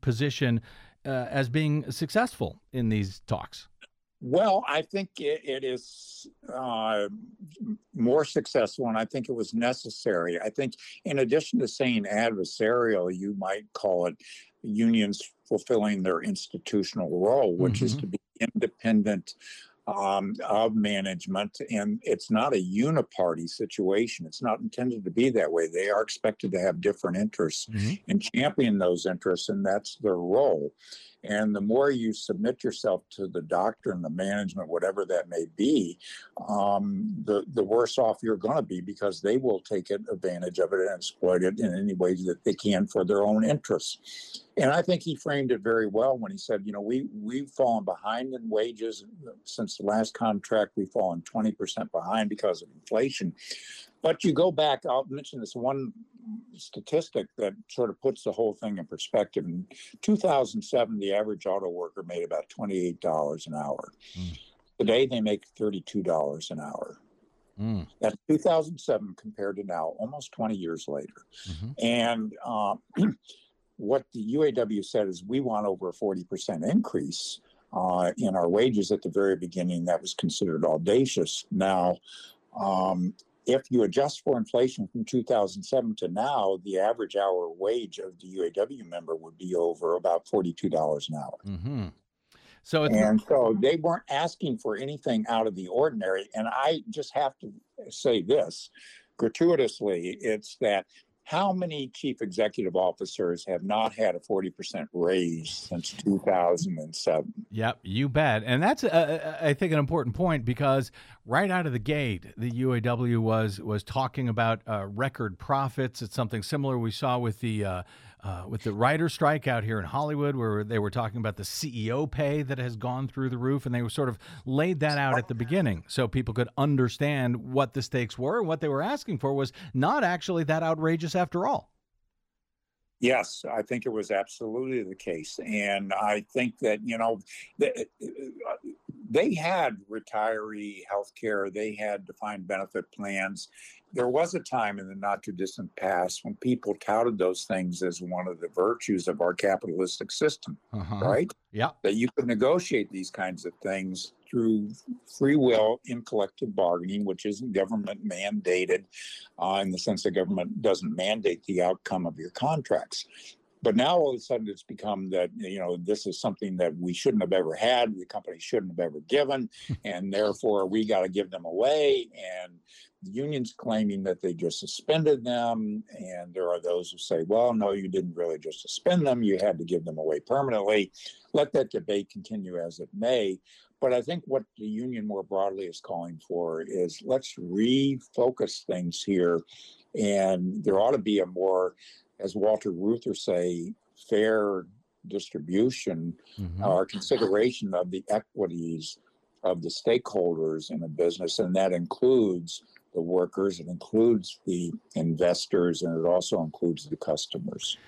C: position as being successful in these talks?
F: Well, I think it, it is uh, more successful, and I think it was necessary. I think, in addition to saying adversarial, you might call it unions fulfilling their institutional role, which mm-hmm. is to be independent um, of management. And it's not a uniparty situation. It's not intended to be that way. They are expected to have different interests mm-hmm. and champion those interests, and that's their role. And the more you submit yourself to the doctrine, the management, whatever that may be, um, the the worse off you're going to be because they will take advantage of it and exploit it in any ways that they can for their own interests. And I think he framed it very well when he said, you know, we we've fallen behind in wages since the last contract. We've fallen 20% behind because of inflation. But you go back, I'll mention this one statistic that sort of puts the whole thing in perspective. In 2007, the average auto worker made about $28 an hour. Mm. Today, they make $32 an hour. Mm. That's 2007 compared to now, almost 20 years later. Mm-hmm. And uh, what the UAW said is we want over a 40% increase uh, in our wages at the very beginning. That was considered audacious. Now, um, if you adjust for inflation from 2007 to now, the average hour wage of the UAW member would be over about $42 an hour.
C: Mm-hmm. So
F: and so they weren't asking for anything out of the ordinary. And I just have to say this gratuitously it's that how many chief executive officers have not had a 40% raise since 2007?
C: Yep, you bet. And that's, uh, uh I think, an important point because right out of the gate, the UAW was was talking about uh, record profits. It's something similar we saw with the uh, uh, with the writer strike out here in Hollywood, where they were talking about the CEO pay that has gone through the roof, and they were sort of laid that out at the beginning so people could understand what the stakes were. And what they were asking for was not actually that outrageous after all.
F: Yes, I think it was absolutely the case, and I think that you know, the, they had retiree health care, they had defined benefit plans. There was a time in the not too distant past when people touted those things as one of the virtues of our capitalistic system,
C: Uh-huh.
F: right?
C: Yeah.
F: That you could negotiate these kinds of things through free will in collective bargaining, which isn't government mandated uh, in the sense that government doesn't mandate the outcome of your contracts. But now all of a sudden it's become that, you know, this is something that we shouldn't have ever had, the company shouldn't have ever given, and therefore we got to give them away. And the union's claiming that they just suspended them. And there are those who say, well, no, you didn't really just suspend them, you had to give them away permanently. Let that debate continue as it may. But I think what the union more broadly is calling for is let's refocus things here. And there ought to be a more, as Walter Reuther say, fair distribution
C: Mhm.
F: or consideration of the equities of the stakeholders in a business. And that includes the workers, it includes the investors, and it also includes the customers.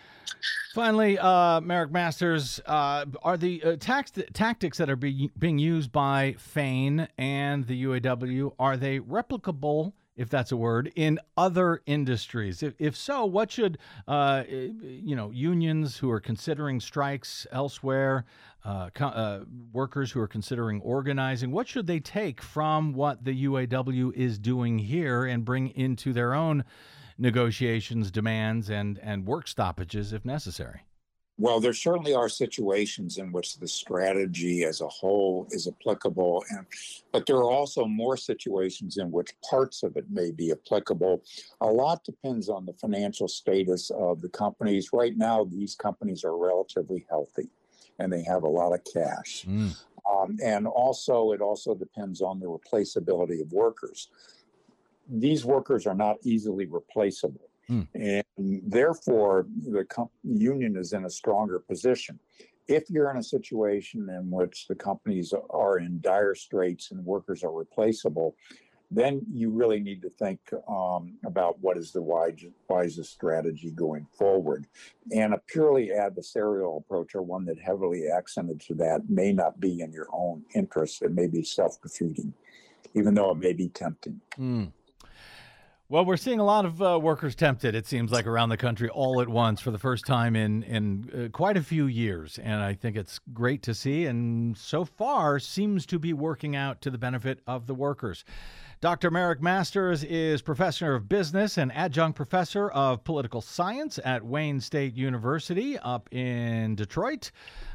C: Finally, uh, Marick Masters, uh, are the uh, tax- tactics that are be- being used by Fain and the UAW are they replicable, if that's a word, in other industries? If, if so, what should uh, you know unions who are considering strikes elsewhere, uh, co- uh, workers who are considering organizing, what should they take from what the UAW is doing here and bring into their own? negotiations, demands, and and work stoppages if necessary.
F: Well, there certainly are situations in which the strategy as a whole is applicable, and but there are also more situations in which parts of it may be applicable. A lot depends on the financial status of the companies. Right now, these companies are relatively healthy, and they have a lot of cash.
C: Mm.
F: Um, and also, it also depends on the replaceability of workers. These workers are not easily replaceable.
C: Hmm.
F: And therefore, the com- union is in a stronger position. If you're in a situation in which the companies are in dire straits and workers are replaceable, then you really need to think um, about what is the wise, wisest strategy going forward. And a purely adversarial approach, or one that heavily accented to that, may not be in your own interest. It may be self defeating, even though it may be tempting.
C: Mm. Well, we're seeing a lot of uh, workers tempted. It seems like around the country all at once for the first time in in uh, quite a few years, and I think it's great to see. And so far, seems to be working out to the benefit of the workers. Dr. Marick Masters is professor of business and adjunct professor of political science at Wayne State University up in Detroit.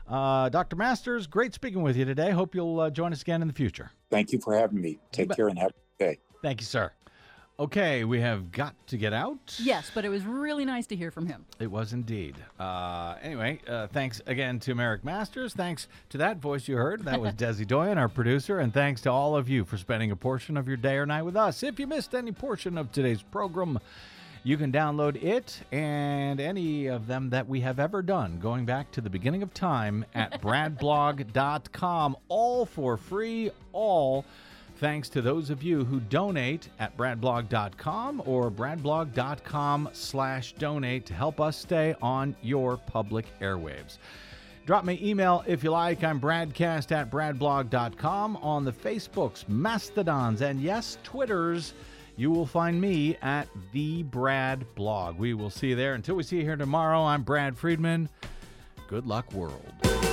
C: Uh, Dr. Masters, great speaking with you today. Hope you'll uh, join us again in the future.
F: Thank you for having me. Take care and have a good day.
C: Thank you, sir. Okay, we have got to get out.
A: Yes, but it was really nice to hear from him.
C: It was indeed. Uh, anyway, uh, thanks again to Marick Masters. Thanks to that voice you heard. That was Desi Doyen, our producer. And thanks to all of you for spending a portion of your day or night with us. If you missed any portion of today's program, you can download it and any of them that we have ever done going back to the beginning of time at bradblog.com. All for free, all thanks to those of you who donate at bradblog.com or bradblog.com slash donate to help us stay on your public airwaves. Drop me email if you like. I'm bradcast at bradblog.com on the Facebooks, Mastodons, and yes, Twitters. You will find me at the Brad Blog. We will see you there. Until we see you here tomorrow, I'm Brad Friedman. Good luck, world.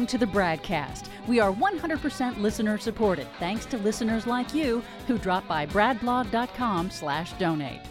A: Listening to the BradCast. We are 100% listener supported, thanks to listeners like you who drop by bradblog.com slash donate.